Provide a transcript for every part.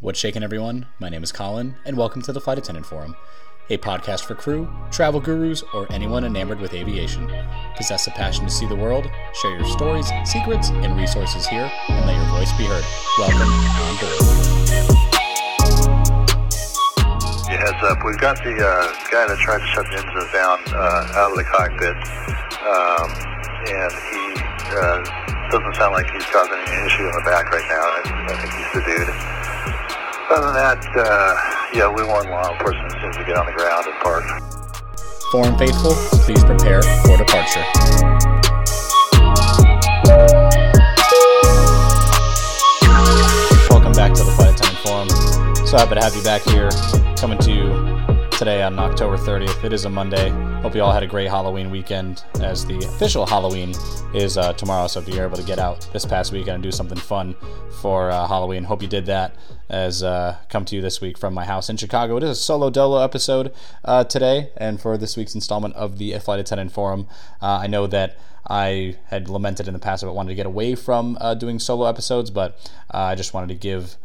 What's shaking, everyone? My name is Colin, and welcome to the Flight Attendant Forum, a podcast for crew, travel gurus, or anyone enamored with aviation. Possess a passion to see the world, share your stories, secrets, and resources here, and let your voice be heard. Welcome on board. Heads up. We've got the uh, guy that tried to shut the engines down uh, out of the cockpit, um, and he uh, doesn't sound like he's causing any issue in the back right now. I, I think he's the dude. Other than that, uh, yeah, we warn law enforcement as soon as we get on the ground and park. Forum faithful, please prepare for departure. Welcome back to the Flight Attendant Forum. So happy to have you back here, coming to you today on October 30th. It is a Monday. Hope you all had a great Halloween weekend, as the official Halloween is uh, tomorrow. So if you're able to get out this past weekend and do something fun for uh, Halloween, hope you did that. As uh, come to you this week from my house in Chicago. It is a solo dolo episode uh, today, and for this week's installment of the Flight Attendant Forum, uh, I know that I had lamented in the past about wanting to get away from uh, doing solo episodes, but I just wanted to give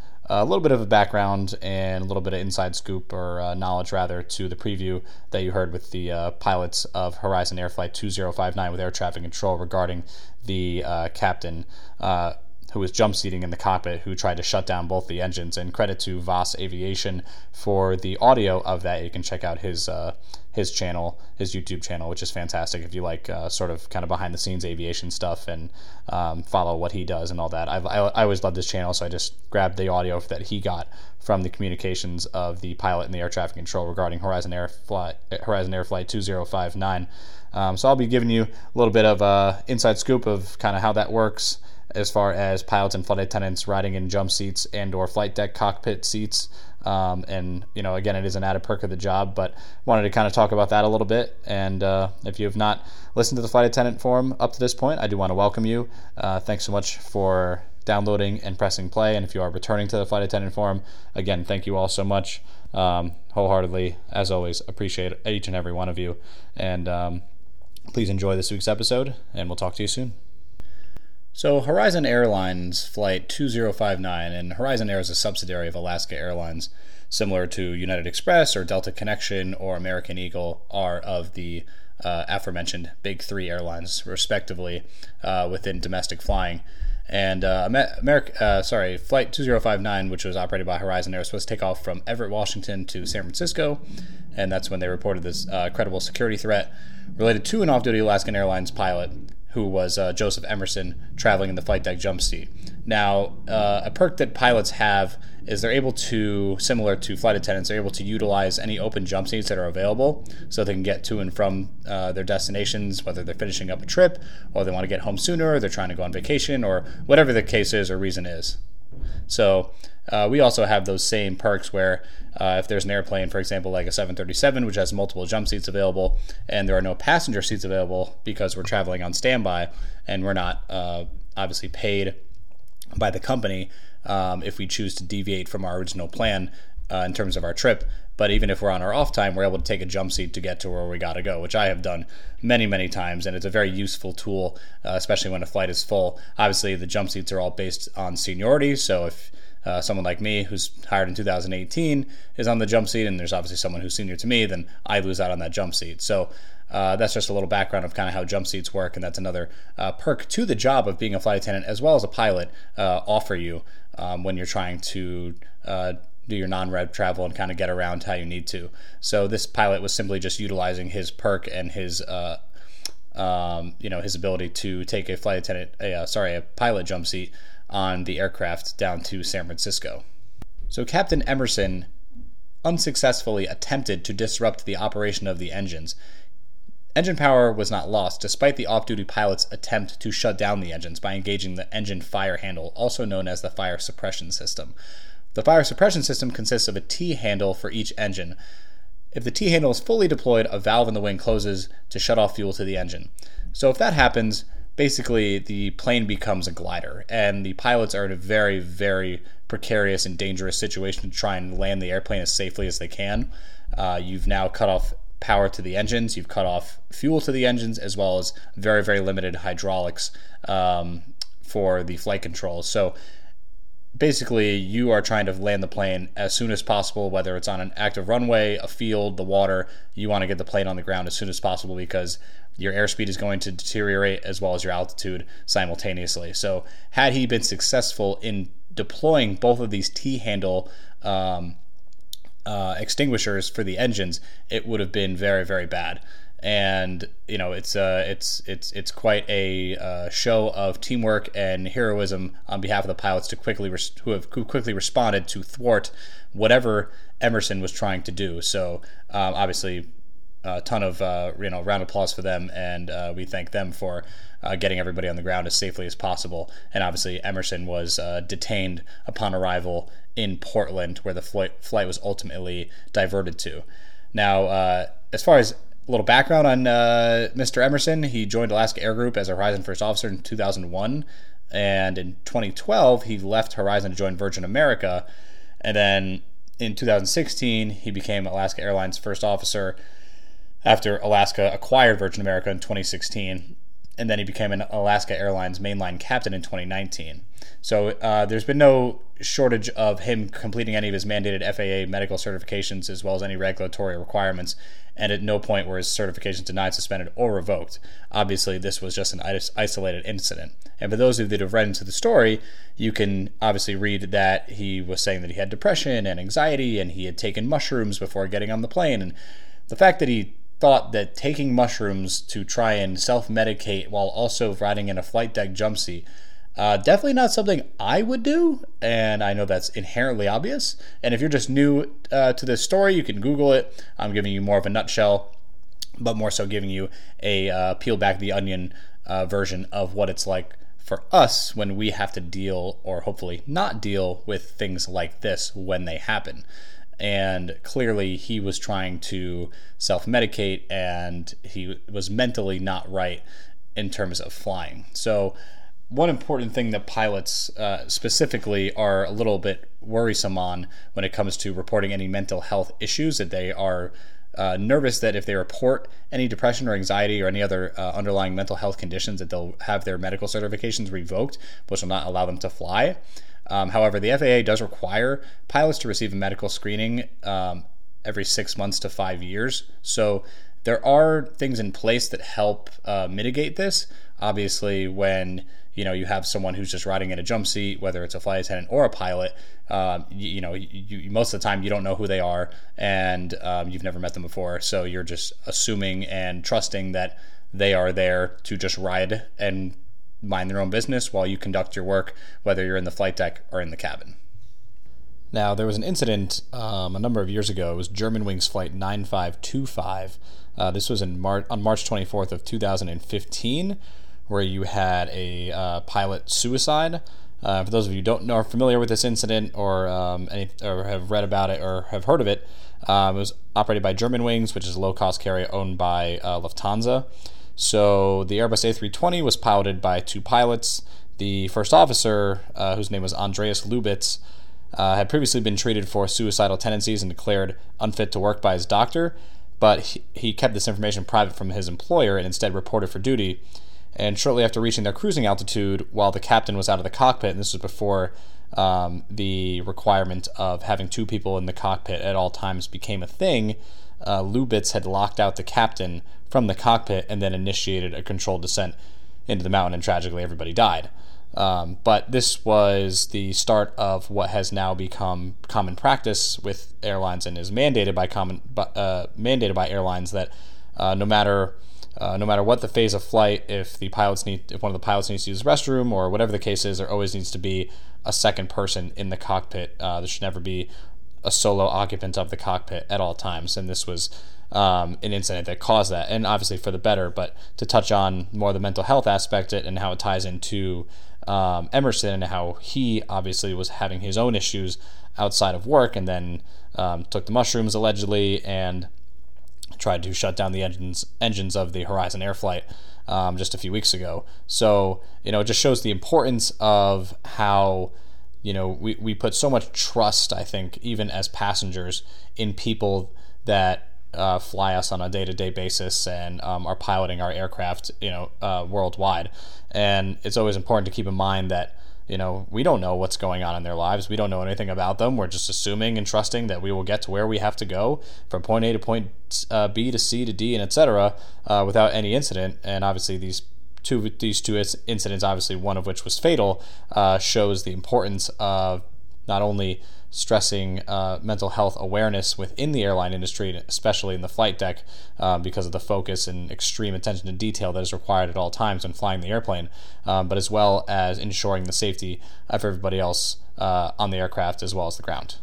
a little bit of a background and a little bit of inside scoop or uh, knowledge rather to the preview that you heard with the uh, pilots of Horizon Air Flight 2059 with air traffic control regarding the uh, captain who was jump seating in the cockpit who tried to shut down both the engines. And credit to VASAviation for the audio of that. You can check out his uh, his channel, his YouTube channel, which is fantastic if you like uh, sort of kind of behind the scenes aviation stuff and um, follow what he does and all that. I've, I, I always loved his channel, so I just grabbed the audio that he got from the communications of the pilot and the air traffic control regarding Horizon Air Flight Horizon Air Flight 2059. Um, so I'll be giving you a little bit of uh, inside scoop of kind of how that works as far as pilots and flight attendants riding in jump seats and or flight deck cockpit seats. Um, and you know, again, it is an added perk of the job, but wanted to kind of talk about that a little bit. And uh, if you have not listened to the flight attendant forum up to this point, I do want to welcome you. Uh, thanks so much for downloading and pressing play. And if you are returning to the flight attendant forum, again, thank you all so much. Um, wholeheartedly, as always, appreciate each and every one of you. And um, please enjoy this week's episode, and we'll talk to you soon. So, Horizon Airlines Flight 2059, and Horizon Air is a subsidiary of Alaska Airlines, similar to United Express or Delta Connection or American Eagle, are of the uh, aforementioned big three airlines, respectively, uh, within domestic flying. And uh, America, uh, sorry, Flight 2059, which was operated by Horizon Air, was supposed to take off from Everett, Washington to San Francisco, and that's when they reported this uh, credible security threat related to an off-duty Alaskan Airlines pilot who was uh, Joseph Emerson traveling in the flight deck jump seat. Now, uh, a perk that pilots have is they're able to, similar to flight attendants, they're able to utilize any open jump seats that are available so they can get to and from uh, their destinations, whether they're finishing up a trip or they want to get home sooner, or they're trying to go on vacation, or whatever the case is or reason is. So, uh, we also have those same perks where uh, if there's an airplane, for example, like a 737, which has multiple jump seats available, and there are no passenger seats available because we're traveling on standby and we're not uh, obviously paid by the company um, if we choose to deviate from our original plan uh, in terms of our trip. But even if we're on our off time, we're able to take a jump seat to get to where we got to go, which I have done many, many times. And it's a very useful tool, uh, especially when a flight is full. Obviously, the jump seats are all based on seniority. So if uh, someone like me who's hired in 2018 is on the jump seat, and there's obviously someone who's senior to me, then I lose out on that jump seat. So uh, that's just a little background of kind of how jump seats work, and that's another uh, perk to the job of being a flight attendant as well as a pilot uh, offer you um, when you're trying to uh, do your non-rev travel and kind of get around how you need to. So this pilot was simply just utilizing his perk and his uh, um, you know his ability to take a flight attendant, a, uh, sorry, a pilot jump seat on the aircraft down to San Francisco. So Captain Emerson unsuccessfully attempted to disrupt the operation of the engines. Engine power was not lost, despite the off duty pilot's attempt to shut down the engines by engaging the engine fire handle, also known as the fire suppression system. The fire suppression system consists of a T handle for each engine. If the T handle is fully deployed, a valve in the wing closes to shut off fuel to the engine. So if that happens, basically the plane becomes a glider, and the pilots are in a very, very precarious and dangerous situation to try and land the airplane as safely as they can. Uh, you've now cut off power to the engines, you've cut off fuel to the engines, as well as very, very limited hydraulics um, for the flight controls. So basically you are trying to land the plane as soon as possible, whether it's on an active runway, a field, the water. You want to get the plane on the ground as soon as possible because your airspeed is going to deteriorate as well as your altitude simultaneously. So, had he been successful in deploying both of these T handle um, uh, extinguishers for the engines, it would have been very, very bad and you know it's uh, it's it's it's quite a uh, show of teamwork and heroism on behalf of the pilots to quickly res- who have who quickly responded to thwart whatever Emerson was trying to do. So um, obviously, a ton of uh, you know round of applause for them, and uh, we thank them for uh, getting everybody on the ground as safely as possible. And obviously, Emerson was uh, detained upon arrival in Portland, where the flight flight was ultimately diverted to. Now, as far as a little background on uh, Mr. Emerson. He joined Alaska Air Group as a Horizon First Officer in 2001. And in 2012, he left Horizon to join Virgin America. And then in 2016, he became Alaska Airlines First Officer after Alaska acquired Virgin America in 2016. And then he became an Alaska Airlines mainline captain in 2019. So uh, there's been no shortage of him completing any of his mandated FAA medical certifications as well as any regulatory requirements and at no point were his certifications denied, suspended, or revoked. Obviously, this was just an isolated incident. And for those of you that have read into the story, you can obviously read that he was saying that he had depression and anxiety and he had taken mushrooms before getting on the plane. And the fact that he thought that taking mushrooms to try and self medicate while also riding in a flight deck jump seat uh, definitely not something I would do, and I know that's inherently obvious. And if you're just new uh, to this story, you can Google it. I'm giving you more of a nutshell, but more so giving you a uh, peel back the onion uh, version of what it's like for us when we have to deal, or hopefully not deal, with things like this when they happen. And clearly, he was trying to self medicate, and he was mentally not right in terms of flying. So, one important thing that pilots uh, specifically are a little bit worrisome on when it comes to reporting any mental health issues that they are uh, nervous that if they report any depression or anxiety or any other uh, underlying mental health conditions that they'll have their medical certifications revoked which will not allow them to fly. Um, however the faa does require pilots to receive a medical screening um, every six months to five years. So there are things in place that help uh, mitigate this. Obviously when you know you have someone who's just riding in a jump seat, whether it's a flight attendant or a pilot. Um, you, you, know, you, you, most of the time you don't know who they are, and um, you've never met them before, so you're just assuming and trusting that they are there to just ride and mind their own business while you conduct your work, whether you're in the flight deck or in the cabin. Now, there was an incident um, a number of years ago. It was Germanwings Flight 9525. Uh, this was in Mar- on March 24th of 2015 where you had a uh, pilot suicide. Uh, for those of you who don't know, are familiar with this incident or um, any, or have read about it or have heard of it, um, it was operated by Germanwings, which is a low-cost carrier owned by uh, Lufthansa. So the Airbus A320 was piloted by two pilots. The first officer, uh, whose name was Andreas Lubitz, uh, had previously been treated for suicidal tendencies and declared unfit to work by his doctor, but he, he kept this information private from his employer and instead reported for duty and shortly after reaching their cruising altitude, while the captain was out of the cockpit, and this was before um, the requirement of having two people in the cockpit at all times became a thing, uh, Lubitz had locked out the captain from the cockpit and then initiated a controlled descent into the mountain, and tragically, everybody died. Um, but this was the start of what has now become common practice with airlines and is mandated by common uh, mandated by airlines that uh, no matter uh, no matter what the phase of flight, if the pilots need, if one of the pilots needs to use the restroom or whatever the case is, there always needs to be a second person in the cockpit. Uh, there should never be a solo occupant of the cockpit at all times, and this was um, an incident that caused that, and obviously for the better. But to touch on more the mental health aspect it and how it ties into um, Emerson and how he obviously was having his own issues outside of work, and then um, took the mushrooms allegedly and tried to shut down the engines engines of the Horizon Air flight um, just a few weeks ago. So you know, it just shows the importance of how you know we, we put so much trust. I think even as passengers in people that uh, fly us on a day-to-day basis and um, are piloting our aircraft, you know, uh, worldwide. And it's always important to keep in mind that you know, we don't know what's going on in their lives. We don't know anything about them. We're just assuming and trusting that we will get to where we have to go from point A to point uh, B to C to D and etc. Uh, without any incident. And obviously, these two these two incidents, obviously one of which was fatal, uh, shows the importance of not only stressing uh, mental health awareness within the airline industry, especially in the flight deck, uh, because of the focus and extreme attention to detail that is required at all times when flying the airplane, um, but as well as ensuring the safety of everybody else uh, on the aircraft as well as the ground.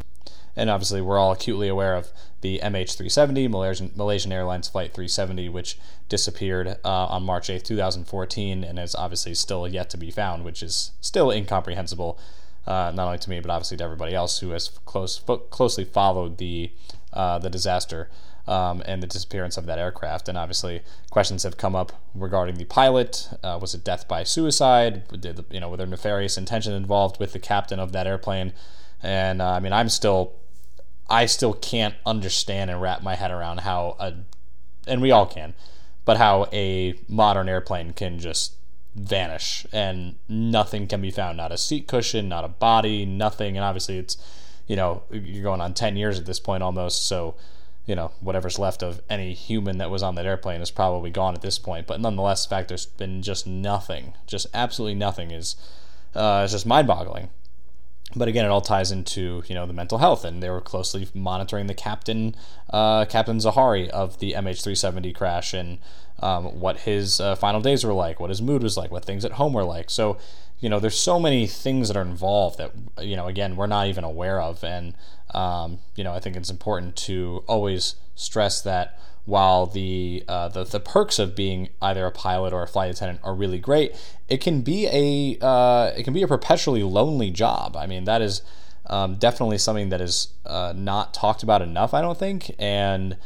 And obviously, we're all acutely aware of the MH370, Malaysian, Malaysian Airlines Flight 370, which disappeared uh, on March 8, 2014, and is obviously still yet to be found, which is still incomprehensible uh, not only to me but obviously to everybody else who has close fo- closely followed the uh, the disaster um, and the disappearance of that aircraft. And obviously, questions have come up regarding the pilot. Uh, was it death by suicide? Did you know were there nefarious intention involved with the captain of that airplane? And uh, I mean, I'm still I still can't understand and wrap my head around how a and we all can, but how a modern airplane can just vanish and nothing can be found not a seat cushion not a body nothing. And obviously it's you know you're going on 10 years at this point almost so you know whatever's left of any human that was on that airplane is probably gone at this point. But nonetheless the fact there's been just nothing just absolutely nothing is uh, it's just mind-boggling. But again, it all ties into you know the mental health, and they were closely monitoring the captain, uh, Captain Zaharie of the MH370 crash, and um, what his uh, final days were like, what his mood was like, what things at home were like. So, you know, there's so many things that are involved that you know, again, we're not even aware of, and um, you know, I think it's important to always stress that while the, uh, the the perks of being either a pilot or a flight attendant are really great, it can be a uh, it can be a perpetually lonely job. I mean, that is um, definitely something that is uh, not talked about enough. I don't think, and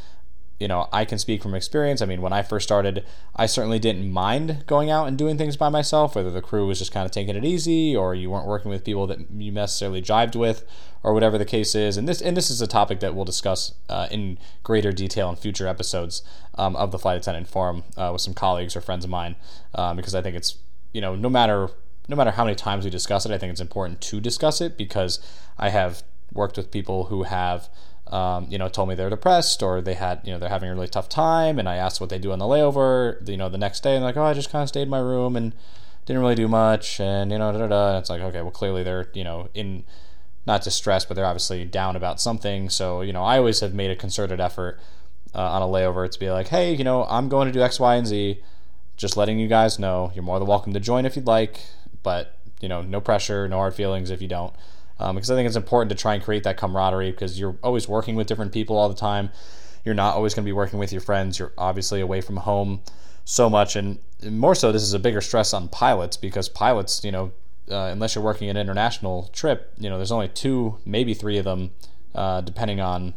you know, I can speak from experience. I mean, when I first started, I certainly didn't mind going out and doing things by myself, whether the crew was just kind of taking it easy or you weren't working with people that you necessarily jived with or whatever the case is. And this and this is a topic that we'll discuss uh, in greater detail in future episodes um, of the Flight Attendant Forum uh, with some colleagues or friends of mine, um, because I think it's, you know, no matter no matter how many times we discuss it, I think it's important to discuss it because I have worked with people who have um, you know, told me they're depressed or they had, you know, they're having a really tough time. And I asked what they do on the layover, you know, the next day. And like, oh, I just kind of stayed in my room and didn't really do much. And, you know, da da da. And it's like, okay, well, clearly they're, you know, in not distress, but they're obviously down about something. So, you know, I always have made a concerted effort uh, on a layover to be like, hey, you know, I'm going to do X, Y, and Z. Just letting you guys know. You're more than welcome to join if you'd like, but, you know, no pressure, no hard feelings if you don't um, because I think it's important to try and create that camaraderie because you're always working with different people all the time. You're not always going to be working with your friends. You're obviously away from home so much, and more so, this is a bigger stress on pilots because pilots, you know, uh, unless you're working an international trip, you know, there's only two, maybe three of them, uh, depending on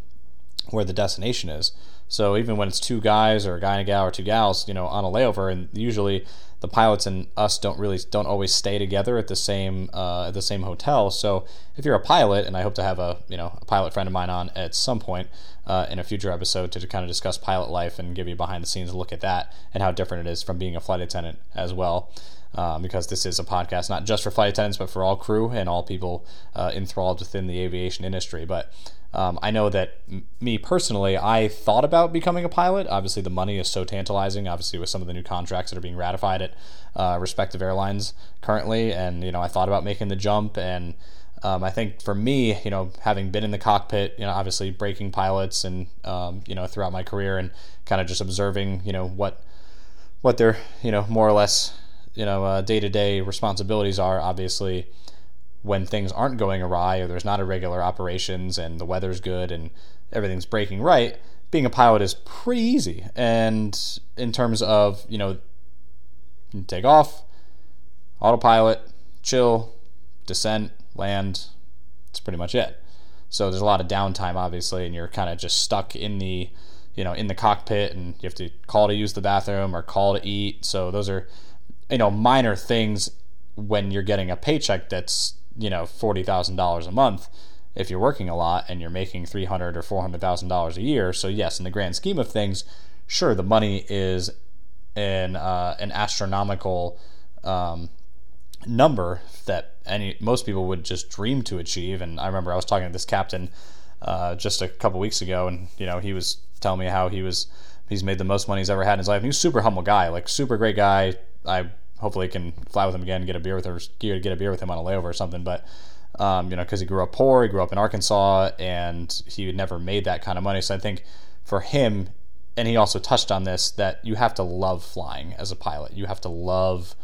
where the destination is. So even when it's two guys or a guy and a gal or two gals, you know, on a layover, and usually the pilots and us don't really don't always stay together at the same uh, at the same hotel. So if you're a pilot, and I hope to have a you know a pilot friend of mine on at some point uh, in a future episode to, to kind of discuss pilot life and give you behind the scenes look at that and how different it is from being a flight attendant as well. Um, because this is a podcast not just for flight attendants, but for all crew and all people uh, enthralled within the aviation industry. But um, I know that m- me personally, I thought about becoming a pilot. Obviously, the money is so tantalizing. Obviously, with some of the new contracts that are being ratified at uh, respective airlines currently, and you know, I thought about making the jump. And um, I think for me, you know, having been in the cockpit, you know, obviously breaking pilots, and um, you know, throughout my career, and kind of just observing, you know, what what their you know more or less you know day to day responsibilities are. Obviously when things aren't going awry or there's not irregular operations and the weather's good and everything's breaking right, being a pilot is pretty easy. And in terms of, you know, take off, autopilot, chill, descent, land, it's pretty much it. So there's a lot of downtime, obviously, and you're kind of just stuck in the, you know, in the cockpit, and you have to call to use the bathroom or call to eat. So those are, you know, minor things when you're getting a paycheck that's you know forty thousand dollars a month if you're working a lot and you're making three hundred or four hundred thousand dollars a year. So yes, in the grand scheme of things, sure the money is an uh, an astronomical um, number that any most people would just dream to achieve. And I remember I was talking to this captain uh, just a couple weeks ago, and you know he was telling me how he was he's made the most money he's ever had in his life. And he's a super humble guy, like super great guy. I hopefully can fly with him again, get a beer with him, get a beer with him on a layover or something. But um, you know, because he grew up poor, he grew up in Arkansas, and he never made that kind of money. So I think for him, and he also touched on this that you have to love flying as a pilot. You have to love,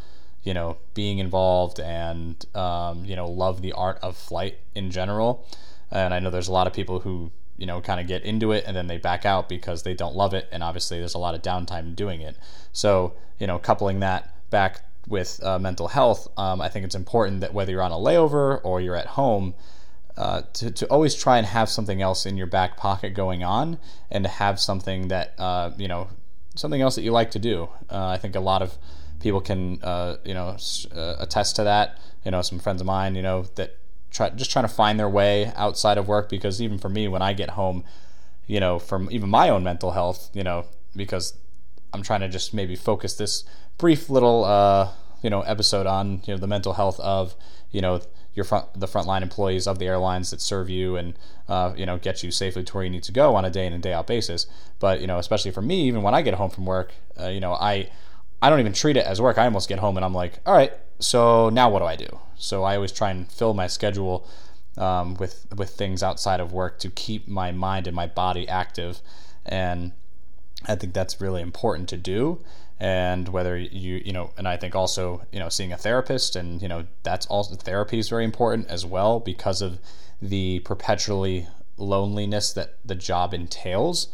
you know, being involved and um, you know love the art of flight in general. And I know there's a lot of people who you know kind of get into it and then they back out because they don't love it, and obviously there's a lot of downtime doing it. So you know, coupling that back with uh, mental health, um, I think it's important that whether you're on a layover or you're at home, uh, to, to always try and have something else in your back pocket going on and to have something that, uh, you know, something else that you like to do. Uh, I think a lot of people can, uh, you know, uh, attest to that. You know, some friends of mine, you know, that try just trying to find their way outside of work because even for me, when I get home, you know, from even my own mental health, you know, because I'm trying to just maybe focus this brief little uh, you know episode on you know the mental health of you know your front the frontline employees of the airlines that serve you and uh, you know get you safely to where you need to go on a day in and day out basis. But you know, especially for me, even when I get home from work, uh, you know, I I don't even treat it as work. I almost get home and I'm like, all right, so now what do I do? So I always try and fill my schedule um, with with things outside of work to keep my mind and my body active and I think that's really important to do. And whether you, you know, and I think also, you know, seeing a therapist and, you know, that's also therapy is very important as well because of the perpetually loneliness that the job entails.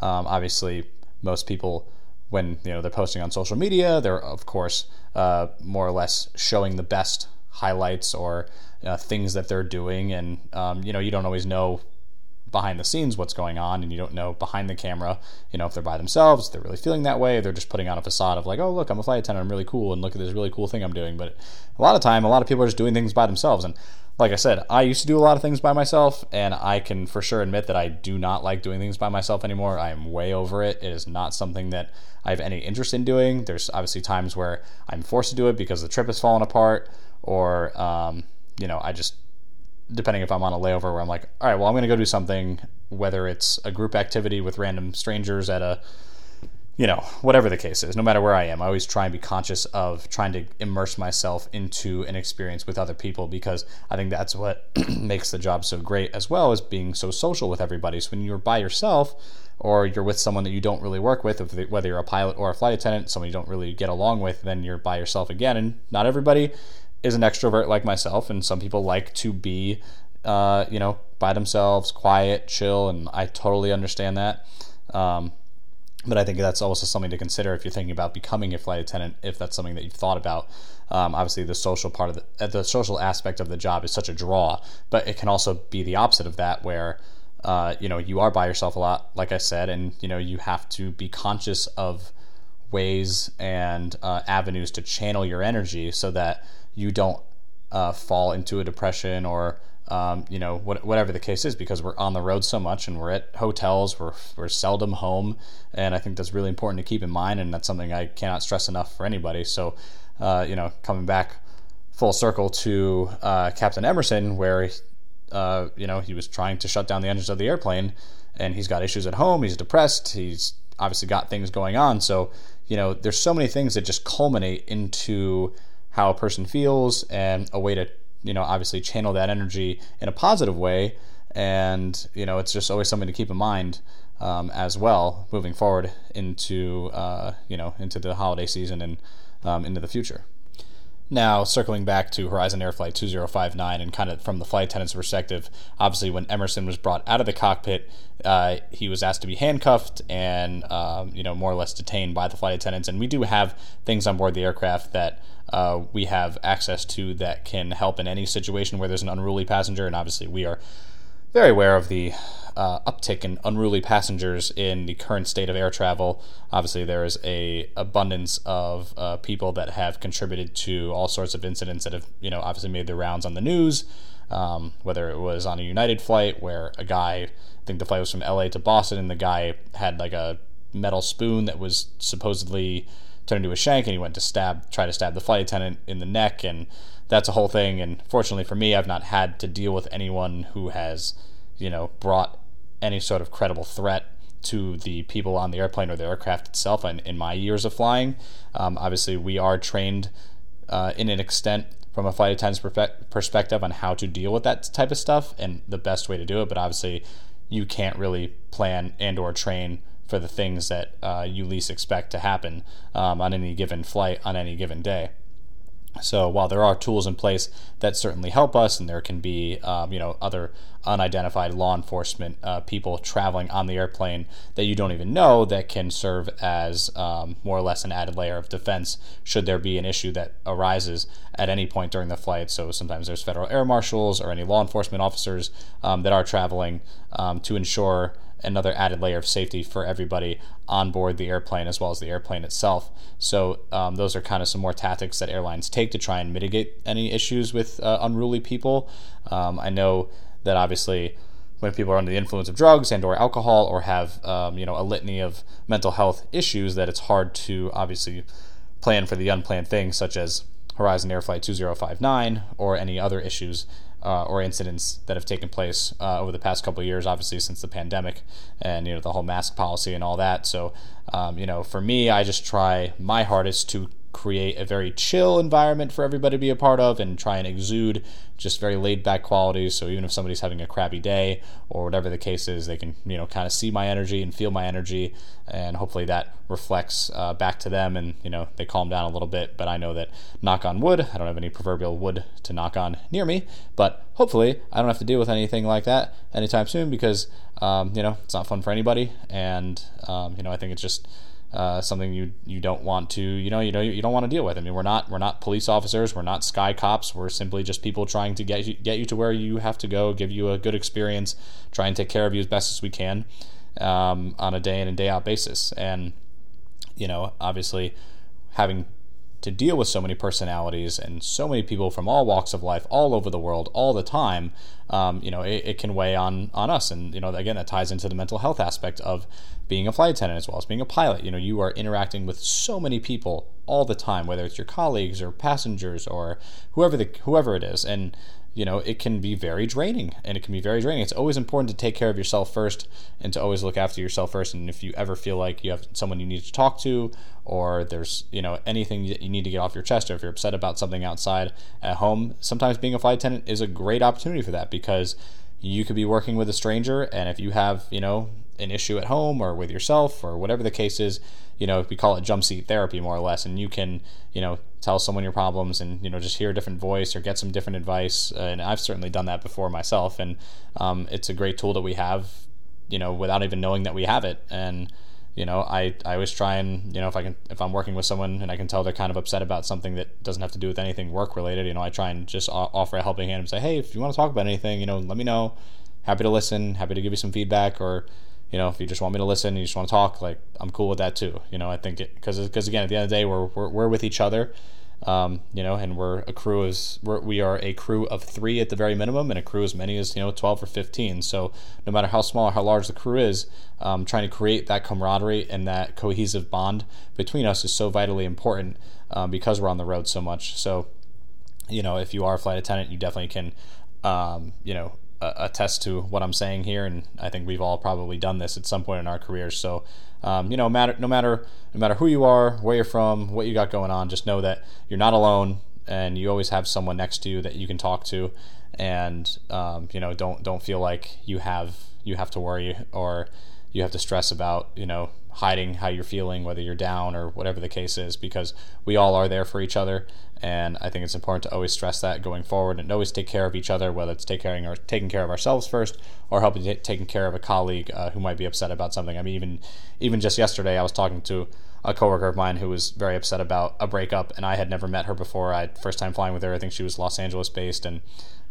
Um, obviously, most people, when, you know, they're posting on social media, they're, of course, uh, more or less showing the best highlights or uh, things that they're doing. And, um, you know, you don't always know behind the scenes what's going on and you don't know behind the camera you know if they're by themselves they're really feeling that way they're just putting on a facade of like oh look i'm a flight attendant i'm really cool and look at this really cool thing i'm doing. But a lot of time a lot of people are just doing things by themselves. And like i said i used to do a lot of things by myself and i can for sure admit that i do not like doing things by myself anymore. I am way over it. It is not something that i have any interest in doing. There's obviously times where i'm forced to do it because the trip has fallen apart or um, you know i just depending if I'm on a layover where I'm like, all right, well, I'm going to go do something, whether it's a group activity with random strangers at a, you know, whatever the case is, no matter where I am, I always try and be conscious of trying to immerse myself into an experience with other people because I think that's what makes the job so great, as well as being so social with everybody. So when you're by yourself, or you're with someone that you don't really work with, whether you're a pilot or a flight attendant, someone you don't really get along with, then you're by yourself again. And not everybody is an extrovert like myself, and some people like to be, uh, you know, by themselves, quiet, chill, and I totally understand that. Um, but I think that's also something to consider if you're thinking about becoming a flight attendant. If that's something that you've thought about, um, obviously the social part of the uh, the social aspect of the job is such a draw, but it can also be the opposite of that, where uh, you know you are by yourself a lot, like I said, and you know you have to be conscious of ways and uh, avenues to channel your energy so that you don't uh, fall into a depression or um, you know what, whatever the case is because we're on the road so much and we're at hotels we're, we're seldom home. And i think that's really important to keep in mind and that's something i cannot stress enough for anybody. So uh, you know coming back full circle to uh, captain emerson where uh, you know he was trying to shut down the engines of the airplane and he's got issues at home he's depressed he's obviously got things going on. So you know there's so many things that just culminate into how a person feels and a way to you know obviously channel that energy in a positive way. And you know it's just always something to keep in mind um, as well moving forward into uh, you know into the holiday season and um, into the future now, circling back to Horizon Air Flight 2059 and kind of from the flight attendant's perspective, obviously, when Emerson was brought out of the cockpit, uh, he was asked to be handcuffed and, um, you know, more or less detained by the flight attendants. And we do have things on board the aircraft that uh, we have access to that can help in any situation where there's an unruly passenger. And obviously, we are very aware of the uh, uptick in unruly passengers in the current state of air travel. Obviously, there is a abundance of uh, people that have contributed to all sorts of incidents that have, you know, obviously made their rounds on the news. Um, whether it was on a United flight where a guy, I think the flight was from LA to Boston, and the guy had like a metal spoon that was supposedly turned into a shank and he went to stab, try to stab the flight attendant in the neck, and that's a whole thing. And fortunately for me, I've not had to deal with anyone who has, you know, brought any sort of credible threat to the people on the airplane or the aircraft itself. And in my years of flying, um, obviously we are trained uh, in an extent from a flight attendant's perspective on how to deal with that type of stuff and the best way to do it. But obviously, you can't really plan and or train for the things that uh, you least expect to happen um, on any given flight on any given day. So while there are tools in place that certainly help us, and there can be um, you know other unidentified law enforcement uh, people traveling on the airplane that you don't even know that can serve as um, more or less an added layer of defense should there be an issue that arises at any point during the flight. So sometimes there's federal air marshals or any law enforcement officers um, that are traveling um, to ensure another added layer of safety for everybody on board the airplane as well as the airplane itself. So um, those are kind of some more tactics that airlines take to try and mitigate any issues with uh, unruly people. Um, I know that obviously when people are under the influence of drugs and or alcohol or have um, you know a litany of mental health issues that it's hard to obviously plan for the unplanned things such as Horizon Air Flight 2059 or any other issues uh, or incidents that have taken place uh, over the past couple of years, obviously since the pandemic and you know the whole mask policy and all that. So, um, you know, for me, I just try my hardest to create a very chill environment for everybody to be a part of and try and exude just very laid back qualities. So even if somebody's having a crappy day or whatever the case is, they can, you know, kind of see my energy and feel my energy. And hopefully that reflects uh, back to them and, you know, they calm down a little bit. But I know that, knock on wood, I don't have any proverbial wood to knock on near me. But hopefully I don't have to deal with anything like that anytime soon because, um, you know, it's not fun for anybody. And, um, you know, I think it's just, uh, something you you don't want to you know you know you don't want to deal with. I mean, we're not we're not police officers, we're not sky cops. We're simply just people trying to get you, get you to where you have to go, give you a good experience, try and take care of you as best as we can um, on a day in and day out basis. And you know, obviously, having to deal with so many personalities and so many people from all walks of life, all over the world, all the time, um, you know, it, it, can weigh on on us. And you know, again, that ties into the mental health aspect of being a flight attendant as well as being a pilot. You know, you are interacting with so many people all the time, whether it's your colleagues or passengers or whoever the whoever it is, and you know, it can be very draining and it can be very draining. It's always important to take care of yourself first and to always look after yourself first. And if you ever feel like you have someone you need to talk to or there's, you know, anything that you need to get off your chest or if you're upset about something outside at home, sometimes being a flight attendant is a great opportunity for that because you could be working with a stranger and if you have, you know, an issue at home or with yourself or whatever the case is, you know, we call it jump seat therapy more or less, and you can, you know, tell someone your problems and you know just hear a different voice or get some different advice. and I've certainly done that before myself, and um, it's a great tool that we have, you know, without even knowing that we have it. And you know, I, I always try and you know if I can if I'm working with someone and I can tell they're kind of upset about something that doesn't have to do with anything work related, you know, I try and just offer a helping hand and say, hey, if you want to talk about anything, you know, let me know. Happy to listen. Happy to give you some feedback or you know, if you just want me to listen, and you just want to talk, like I'm cool with that too. You know, I think it because because again, at the end of the day, we're we're, we're with each other, um, you know, and we're a crew is we're, we are a crew of three at the very minimum, and a crew as many as you know 12 or 15. So no matter how small or how large the crew is, um, trying to create that camaraderie and that cohesive bond between us is so vitally important um, because we're on the road so much. So, you know, if you are a flight attendant, you definitely can, um, you know, attest to what I'm saying here, and I think we've all probably done this at some point in our careers. So, um, you know, matter no matter no matter who you are, where you're from, what you got going on, just know that you're not alone, and you always have someone next to you that you can talk to, and um, you know, don't don't feel like you have you have to worry or you have to stress about you know hiding how you're feeling, whether you're down or whatever the case is, because we all are there for each other. And I think it's important to always stress that going forward and always take care of each other, whether it's take caring or taking care of ourselves first or helping t- taking care of a colleague uh, who might be upset about something. I mean, even even just yesterday, I was talking to a coworker of mine who was very upset about a breakup, and I had never met her before. I first time flying with her. I think she was Los Angeles based, and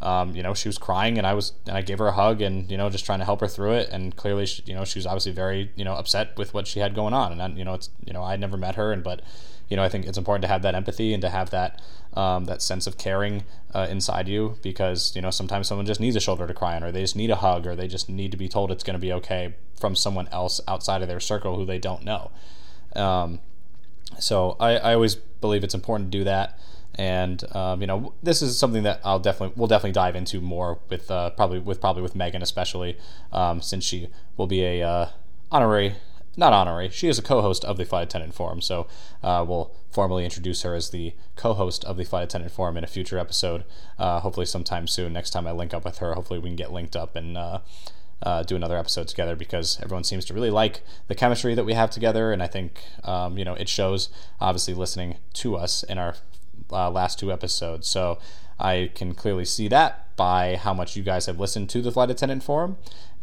um, you know, she was crying, and I was, and I gave her a hug, and you know, just trying to help her through it. And clearly, she, you know, she was obviously very, you know, upset with what she had going on. And I, you know, it's, you know, I never met her, and but, you know, I think it's important to have that empathy and to have that, um, that sense of caring uh, inside you, because you know, sometimes someone just needs a shoulder to cry on, or they just need a hug, or they just need to be told it's going to be okay from someone else outside of their circle who they don't know. Um, So I, I always believe it's important to do that. And um, you know, this is something that I'll definitely we'll definitely dive into more with uh, probably with probably with Megan especially um, since she will be a uh, honorary not honorary. She is a co-host of the Flight Attendant Forum, so uh, we'll formally introduce her as the co-host of the Flight Attendant Forum in a future episode. Uh, hopefully, sometime soon. Next time I link up with her, hopefully we can get linked up and uh, uh, do another episode together because everyone seems to really like the chemistry that we have together, and I think um, you know it shows. Obviously, listening to us in our uh, last two episodes, so I can clearly see that by how much you guys have listened to the Flight Attendant Forum,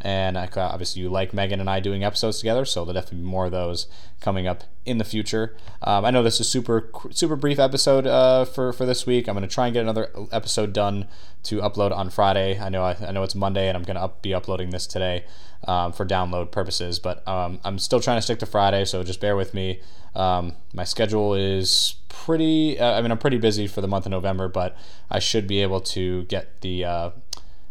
and obviously, you like Megan and I doing episodes together, so there'll definitely be more of those coming up in the future. Um, I know this is super super brief episode uh, for for this week. I'm going to try and get another episode done to upload on Friday. I know I, I know it's Monday, and I'm going to up, be uploading this today um, for download purposes. But um, I'm still trying to stick to Friday, so just bear with me. Um, my schedule is pretty. Uh, I mean, I'm pretty busy for the month of November, but I should be able to get the uh,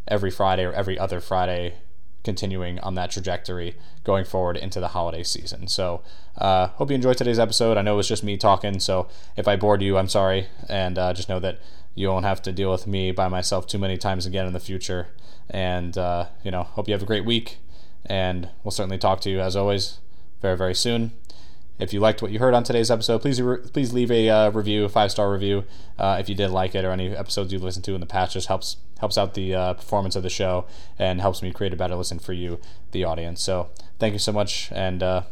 every Friday or every other Friday continuing on that trajectory going forward into the holiday season. So, uh, hope you enjoyed today's episode. I know it was just me talking, so if I bored you, I'm sorry, and uh, just know that you won't have to deal with me by myself too many times again in the future. And uh, you know, hope you have a great week, and we'll certainly talk to you as always very very soon. If you liked what you heard on today's episode, please re- please leave a uh, review, a five star review, uh, if you did like it or any episodes you've listened to in the past. Just helps helps out the uh, performance of the show and helps me create a better listen for you, the audience. So thank you so much, and uh,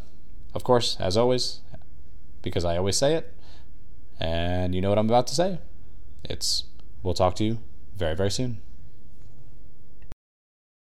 of course, as always, because I always say it, and you know what I'm about to say, it's we'll talk to you very very soon.